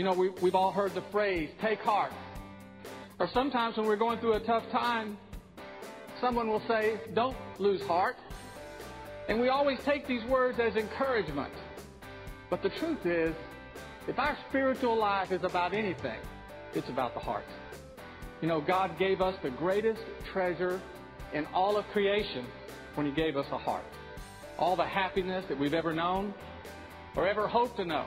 You know, we, we've all heard the phrase, take heart. Or sometimes when we're going through a tough time, someone will say, don't lose heart. And we always take these words as encouragement. But the truth is, if our spiritual life is about anything, it's about the heart. You know, God gave us the greatest treasure in all of creation when He gave us a heart. All the happiness that we've ever known or ever hoped to know.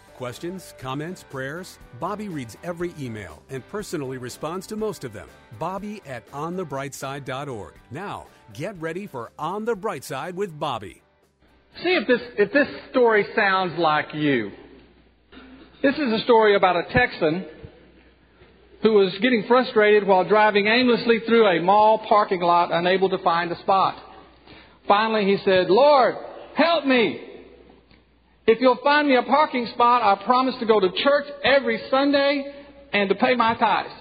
Questions, comments, prayers? Bobby reads every email and personally responds to most of them. Bobby at onthebrightside.org. Now, get ready for On the Bright Side with Bobby. See if this, if this story sounds like you. This is a story about a Texan who was getting frustrated while driving aimlessly through a mall parking lot, unable to find a spot. Finally, he said, Lord, help me. If you'll find me a parking spot, I promise to go to church every Sunday and to pay my tithes.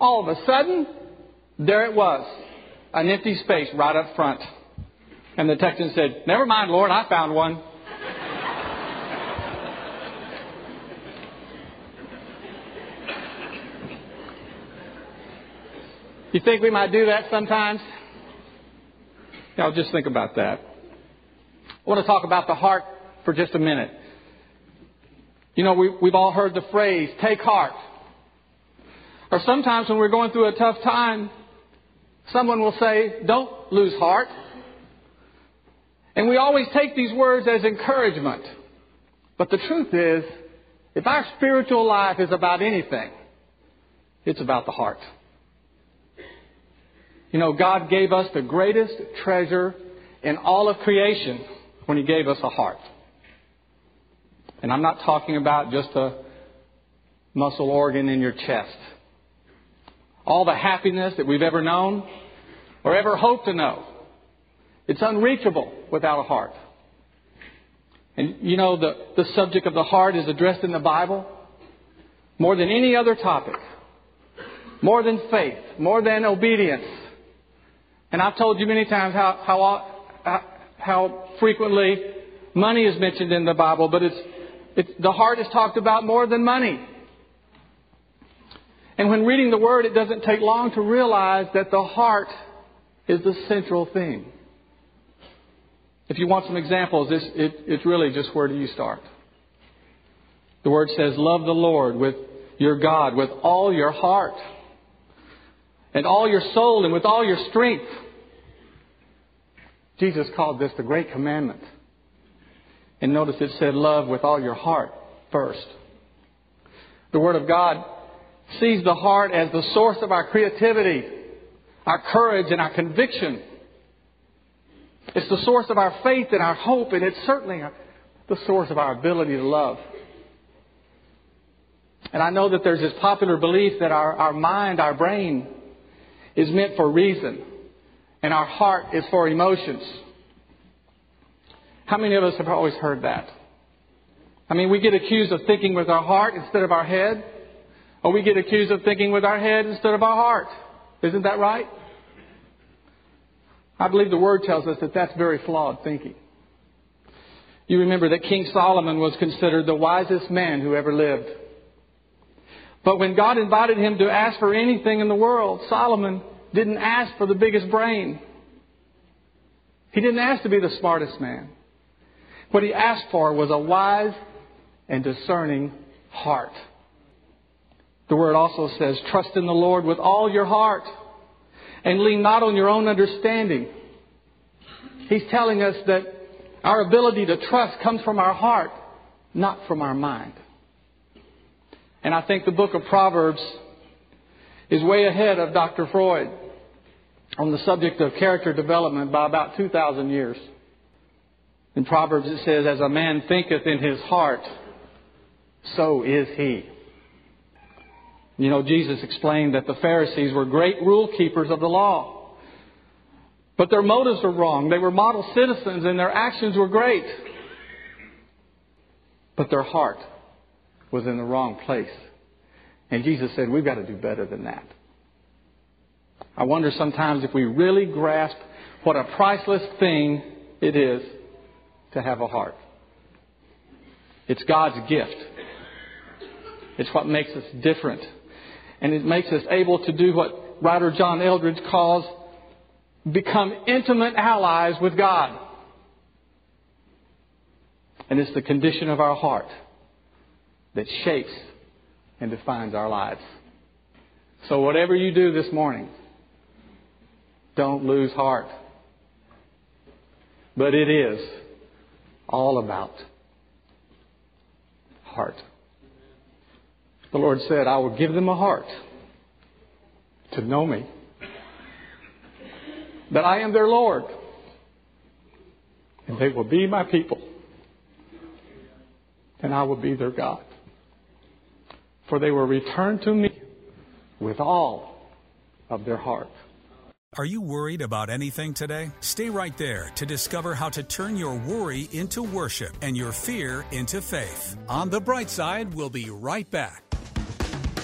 All of a sudden, there it was, an empty space right up front. And the Texan said, Never mind, Lord, I found one. You think we might do that sometimes? Now, just think about that. I want to talk about the heart for just a minute. You know, we, we've all heard the phrase, take heart. Or sometimes when we're going through a tough time, someone will say, don't lose heart. And we always take these words as encouragement. But the truth is, if our spiritual life is about anything, it's about the heart. You know, God gave us the greatest treasure in all of creation when He gave us a heart. And I'm not talking about just a muscle organ in your chest. All the happiness that we've ever known or ever hoped to know. It's unreachable without a heart. And you know, the, the subject of the heart is addressed in the Bible more than any other topic, more than faith, more than obedience. And I've told you many times how, how, how frequently money is mentioned in the Bible, but it's the heart is talked about more than money. And when reading the Word, it doesn't take long to realize that the heart is the central thing. If you want some examples, it, it's really just where do you start? The Word says, Love the Lord with your God with all your heart and all your soul and with all your strength. Jesus called this the great commandment. And notice it said love with all your heart first. The Word of God sees the heart as the source of our creativity, our courage, and our conviction. It's the source of our faith and our hope, and it's certainly the source of our ability to love. And I know that there's this popular belief that our, our mind, our brain, is meant for reason, and our heart is for emotions. How many of us have always heard that? I mean, we get accused of thinking with our heart instead of our head, or we get accused of thinking with our head instead of our heart. Isn't that right? I believe the Word tells us that that's very flawed thinking. You remember that King Solomon was considered the wisest man who ever lived. But when God invited him to ask for anything in the world, Solomon didn't ask for the biggest brain. He didn't ask to be the smartest man. What he asked for was a wise and discerning heart. The word also says, trust in the Lord with all your heart and lean not on your own understanding. He's telling us that our ability to trust comes from our heart, not from our mind. And I think the book of Proverbs is way ahead of Dr. Freud on the subject of character development by about 2,000 years. In Proverbs it says, As a man thinketh in his heart, so is he. You know, Jesus explained that the Pharisees were great rule keepers of the law. But their motives were wrong. They were model citizens and their actions were great. But their heart was in the wrong place. And Jesus said, We've got to do better than that. I wonder sometimes if we really grasp what a priceless thing it is to have a heart. It's God's gift. It's what makes us different. And it makes us able to do what writer John Eldredge calls become intimate allies with God. And it's the condition of our heart that shapes and defines our lives. So, whatever you do this morning, don't lose heart. But it is all about heart. The Lord said, I will give them a heart to know me, that I am their Lord, and they will be my people, and I will be their God. For they will return to me with all of their heart. Are you worried about anything today? Stay right there to discover how to turn your worry into worship and your fear into faith. On the bright side, we'll be right back.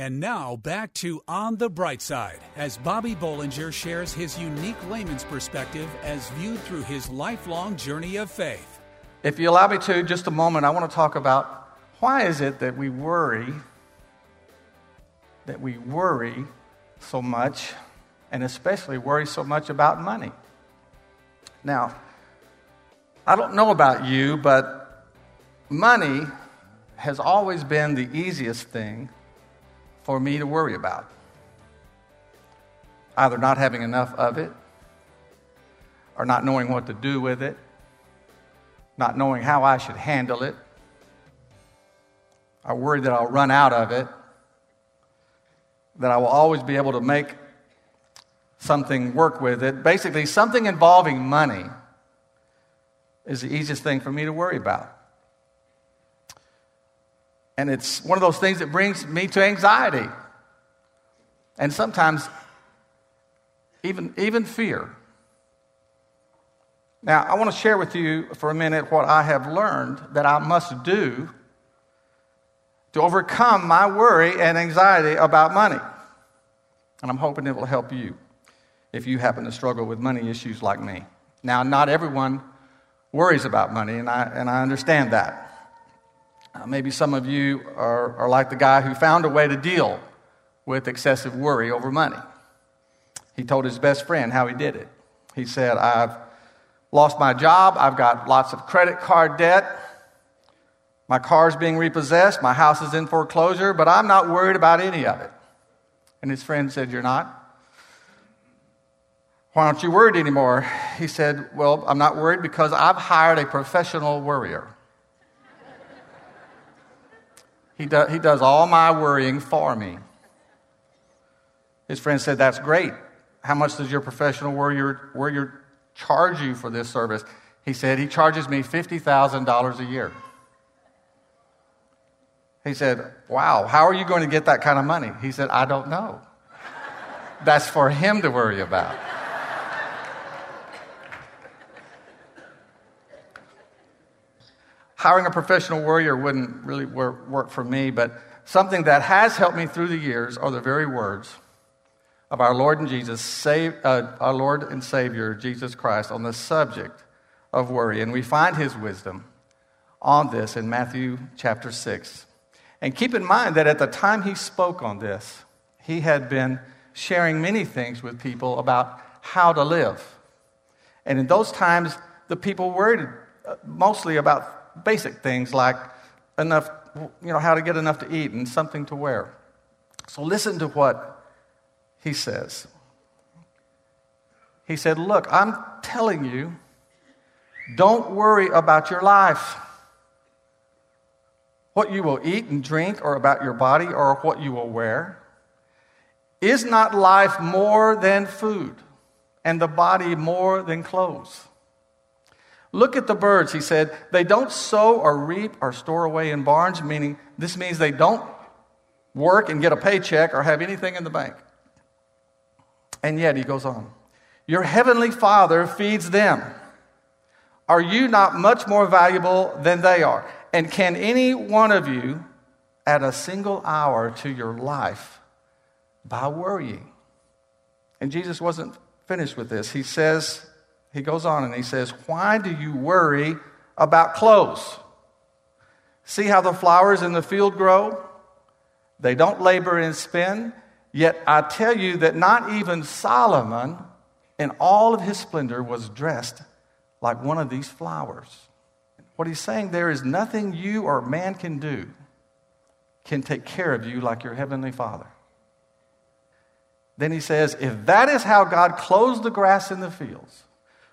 And now back to On the Bright Side as Bobby Bollinger shares his unique layman's perspective as viewed through his lifelong journey of faith. If you allow me to, just a moment, I want to talk about why is it that we worry, that we worry so much, and especially worry so much about money. Now, I don't know about you, but money has always been the easiest thing for me to worry about. Either not having enough of it, or not knowing what to do with it, not knowing how I should handle it. I worry that I'll run out of it, that I will always be able to make something work with it. Basically, something involving money is the easiest thing for me to worry about. And it's one of those things that brings me to anxiety. And sometimes even, even fear. Now, I want to share with you for a minute what I have learned that I must do to overcome my worry and anxiety about money. And I'm hoping it will help you if you happen to struggle with money issues like me. Now, not everyone worries about money, and I, and I understand that. Uh, maybe some of you are, are like the guy who found a way to deal with excessive worry over money. He told his best friend how he did it. He said, I've lost my job, I've got lots of credit card debt, my car's being repossessed, my house is in foreclosure, but I'm not worried about any of it. And his friend said, You're not? Why aren't you worried anymore? He said, Well, I'm not worried because I've hired a professional worrier. He, do, he does all my worrying for me. His friend said, That's great. How much does your professional worrier, worrier charge you for this service? He said, He charges me $50,000 a year. He said, Wow, how are you going to get that kind of money? He said, I don't know. That's for him to worry about. Hiring a professional worrier wouldn't really work, for me, but something that has helped me through the years are the very words of our Lord and Jesus, save, uh, our Lord and Savior Jesus Christ on the subject of worry. And we find his wisdom on this in Matthew chapter 6. And keep in mind that at the time he spoke on this, he had been sharing many things with people about how to live. And in those times, the people worried uh, mostly about basic things like enough, you know, how to get enough to eat and something to wear. So listen to what he says. He said, Look, I'm telling you, don't worry about your life what you will eat and drink, or about your body, or what you will wear? Is not life more than food, and the body more than clothes? Look at the birds, he said. They don't sow or reap or store away in barns, meaning this means they don't work and get a paycheck or have anything in the bank. And yet, he goes on, Your heavenly Father feeds them. Are you not much more valuable than they are? And can any one of you add a single hour to your life by worrying? And Jesus wasn't finished with this. He says, he goes on and he says, Why do you worry about clothes? See how the flowers in the field grow? They don't labor and spin. Yet I tell you that not even Solomon, in all of his splendor, was dressed like one of these flowers. What he's saying there is nothing you or man can do can take care of you like your heavenly Father. Then he says, if that is how God clothes the grass in the fields,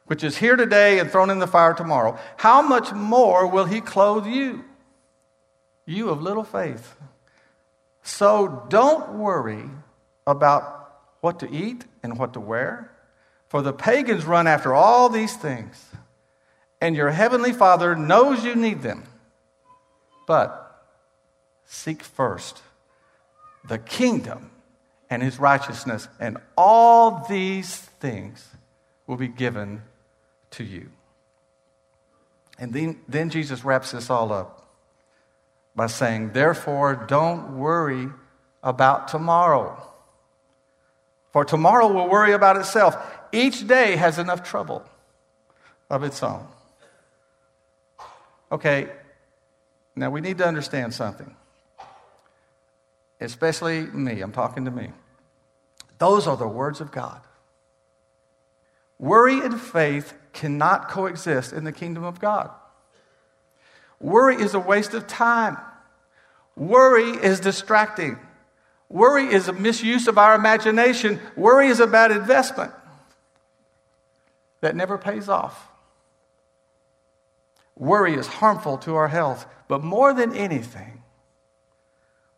which is here today and thrown in the fire tomorrow, how much more will he clothe you? You of little faith. So don't worry about what to eat and what to wear, for the pagans run after all these things and your heavenly Father knows you need them. But seek first the kingdom and his righteousness, and all these things will be given to you. And then, then Jesus wraps this all up by saying, Therefore, don't worry about tomorrow. For tomorrow will worry about itself. Each day has enough trouble of its own. Okay, now we need to understand something. Especially me, I'm talking to me. Those are the words of God. Worry and faith cannot coexist in the kingdom of God. Worry is a waste of time. Worry is distracting. Worry is a misuse of our imagination. Worry is a bad investment that never pays off. Worry is harmful to our health, but more than anything,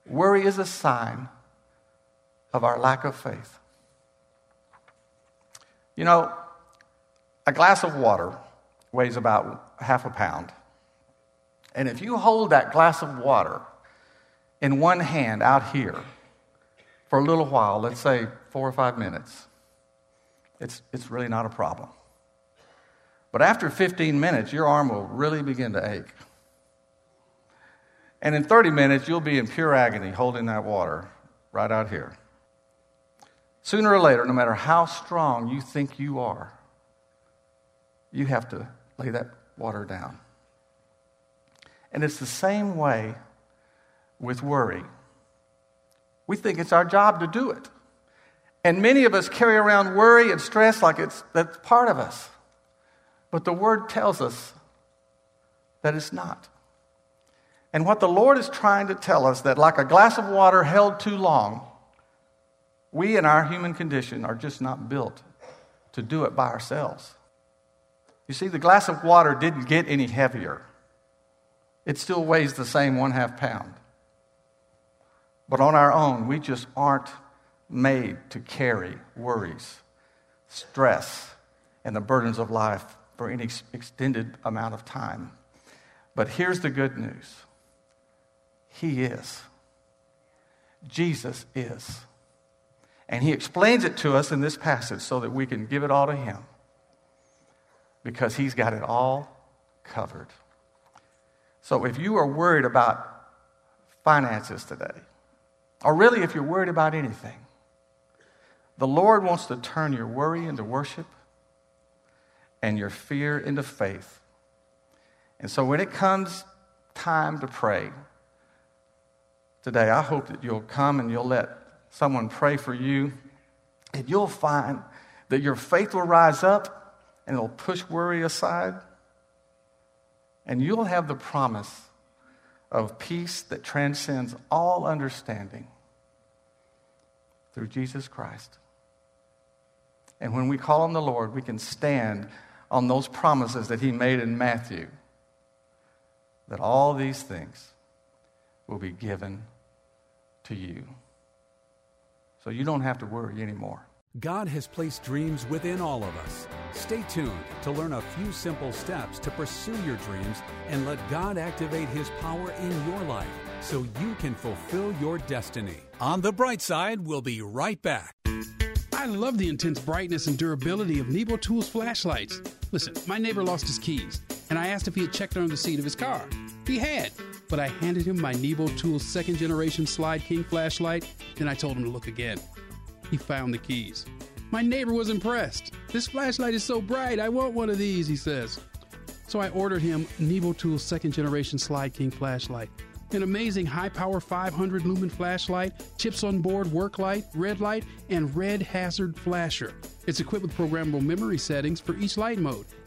worry is a sign of our lack of faith. You know, a glass of water weighs about half a pound. And if you hold that glass of water in one hand out here for a little while, let's say four or five minutes, it's, it's really not a problem. But after 15 minutes, your arm will really begin to ache. And in 30 minutes, you'll be in pure agony holding that water right out here. Sooner or later, no matter how strong you think you are, you have to lay that water down. And it's the same way with worry. We think it's our job to do it. And many of us carry around worry and stress like it's that's part of us. But the word tells us that it's not. And what the Lord is trying to tell us that like a glass of water held too long, we in our human condition are just not built to do it by ourselves. You see, the glass of water didn't get any heavier. It still weighs the same one half pound. But on our own, we just aren't made to carry worries, stress, and the burdens of life for any extended amount of time. But here's the good news He is. Jesus is. And He explains it to us in this passage so that we can give it all to Him because He's got it all covered. So if you are worried about finances today, or really if you're worried about anything, The Lord wants to turn your worry into worship and your fear into faith. And so when it comes time to pray today, I hope that you'll come and you'll let someone pray for you, and you'll find that your faith will rise up and it'll push worry aside, and you'll have the promise of peace that transcends all understanding through Jesus Christ. And when we call on the Lord, we can stand on those promises that He made in Matthew that all these things will be given to you. So you don't have to worry anymore. God has placed dreams within all of us. Stay tuned to learn a few simple steps to pursue your dreams and let God activate His power in your life so you can fulfill your destiny. On the bright side, we'll be right back. I love the intense brightness and durability of Nebo Tools flashlights. Listen, my neighbor lost his keys, and I asked if he had checked under the seat of his car. He had, but I handed him my Nebo Tools second generation Slyde King flashlight, then I told him to look again. He found the keys. My neighbor was impressed. This flashlight is so bright, I want one of these, he says. So I ordered him Nebo Tools second generation Slyde King flashlight. An amazing high power 500 lumen flashlight, chips on board work light, red light, and red hazard flasher. It's equipped with programmable memory settings for each light mode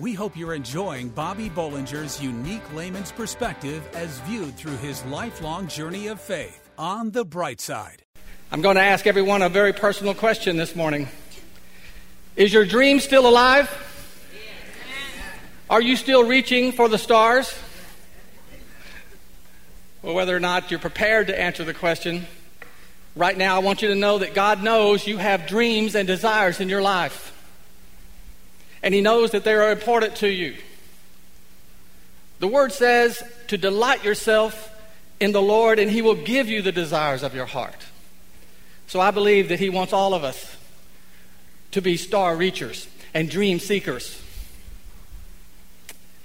We hope you're enjoying Bobby Bollinger's unique layman's perspective as viewed through his lifelong journey of faith on the bright side. I'm going to ask everyone a very personal question this morning. Is your dream still alive? Are you still reaching for the stars? Well, whether or not you're prepared to answer the question, right now I want you to know that God knows you have dreams and desires in your life and He knows that they are important to you. The Word says to delight yourself in the Lord, and He will give you the desires of your heart. So I believe that He wants all of us to be star reachers and dream seekers.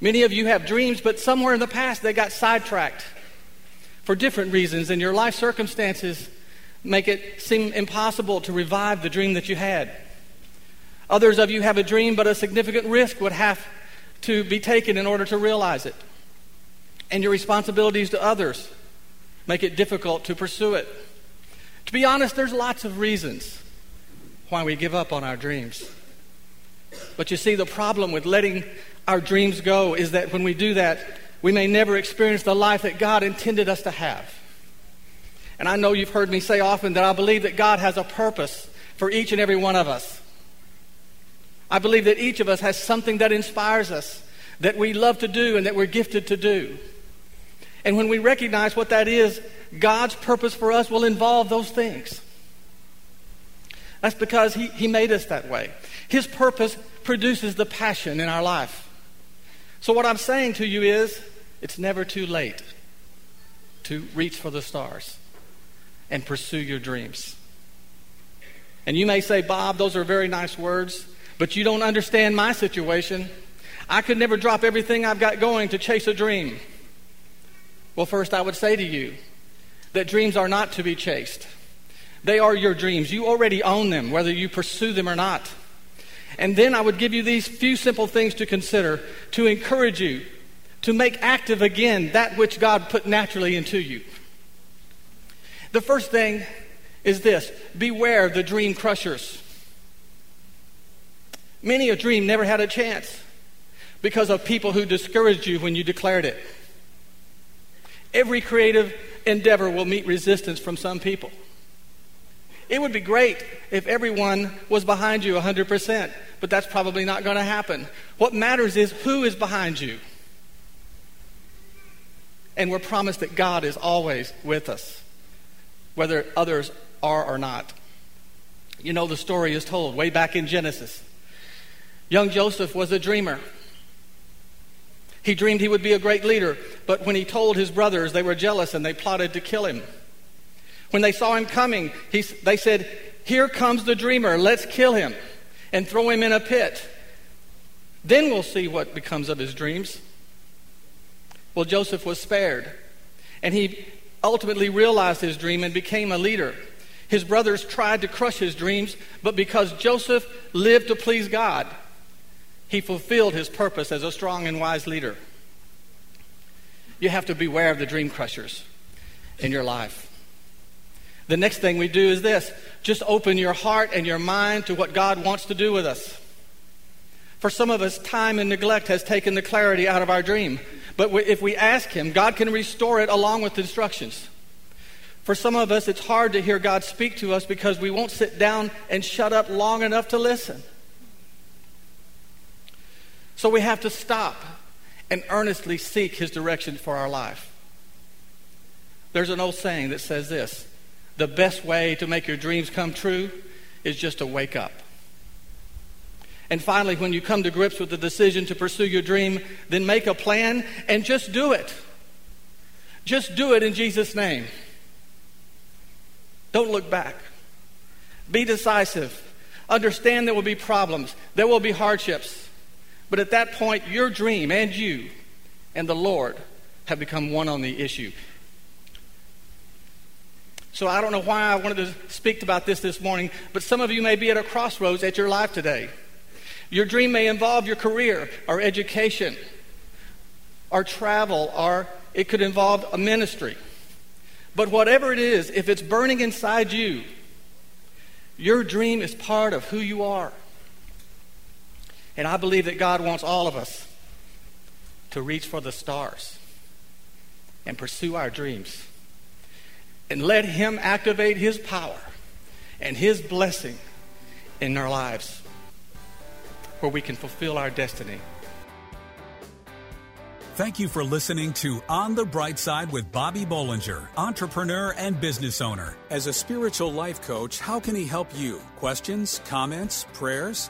Many of you have dreams, but somewhere in the past they got sidetracked for different reasons, and your life circumstances make it seem impossible to revive the dream that you had. Others of you have a dream, but a significant risk would have to be taken in order to realize it. And your responsibilities to others make it difficult to pursue it. To be honest, there's lots of reasons why we give up on our dreams. But you see, the problem with letting our dreams go is that when we do that, we may never experience the life that God intended us to have. And I know you've heard me say often that I believe that God has a purpose for each and every one of us. I believe that each of us has something that inspires us, that we love to do, and that we're gifted to do. And when we recognize what that is, God's purpose for us will involve those things. That's because He, he made us that way. His purpose produces the passion in our life. So, what I'm saying to you is, it's never too late to reach for the stars and pursue your dreams. And you may say, Bob, those are very nice words. But you don't understand my situation. I could never drop everything I've got going to chase a dream. Well, first, I would say to you that dreams are not to be chased. They are your dreams. You already own them, whether you pursue them or not. And then I would give you these few simple things to consider to encourage you to make active again that which God put naturally into you. The first thing is this beware the dream crushers. Many a dream never had a chance because of people who discouraged you when you declared it. Every creative endeavor will meet resistance from some people. It would be great if everyone was behind you 100%, but that's probably not going to happen. What matters is who is behind you. And we're promised that God is always with us, whether others are or not. You know, the story is told way back in Genesis Young Joseph was a dreamer. He dreamed he would be a great leader, but when he told his brothers, they were jealous and they plotted to kill him. When they saw him coming, he, they said, Here comes the dreamer, let's kill him and throw him in a pit. Then we'll see what becomes of his dreams. Well, Joseph was spared, and he ultimately realized his dream and became a leader. His brothers tried to crush his dreams, but because Joseph lived to please God, he fulfilled his purpose as a strong and wise leader. You have to beware of the dream crushers in your life. The next thing we do is this just open your heart and your mind to what God wants to do with us. For some of us, time and neglect has taken the clarity out of our dream. But if we ask Him, God can restore it along with the instructions. For some of us, it's hard to hear God speak to us because we won't sit down and shut up long enough to listen. So we have to stop and earnestly seek His direction for our life. There's an old saying that says this the best way to make your dreams come true is just to wake up. And finally, when you come to grips with the decision to pursue your dream, then make a plan and just do it. Just do it in Jesus' name. Don't look back. Be decisive. Understand there will be problems, there will be hardships. But at that point, your dream and you and the Lord have become one on the issue. So I don't know why I wanted to speak about this this morning, but some of you may be at a crossroads at your life today. Your dream may involve your career or education or travel, or it could involve a ministry. But whatever it is, if it's burning inside you, your dream is part of who you are. And I believe that God wants all of us to reach for the stars and pursue our dreams and let Him activate His power and His blessing in our lives where we can fulfill our destiny. Thank you for listening to On the Bright Side with Bobby Bollinger, entrepreneur and business owner. As a spiritual life coach, how can he help you? Questions, comments, prayers?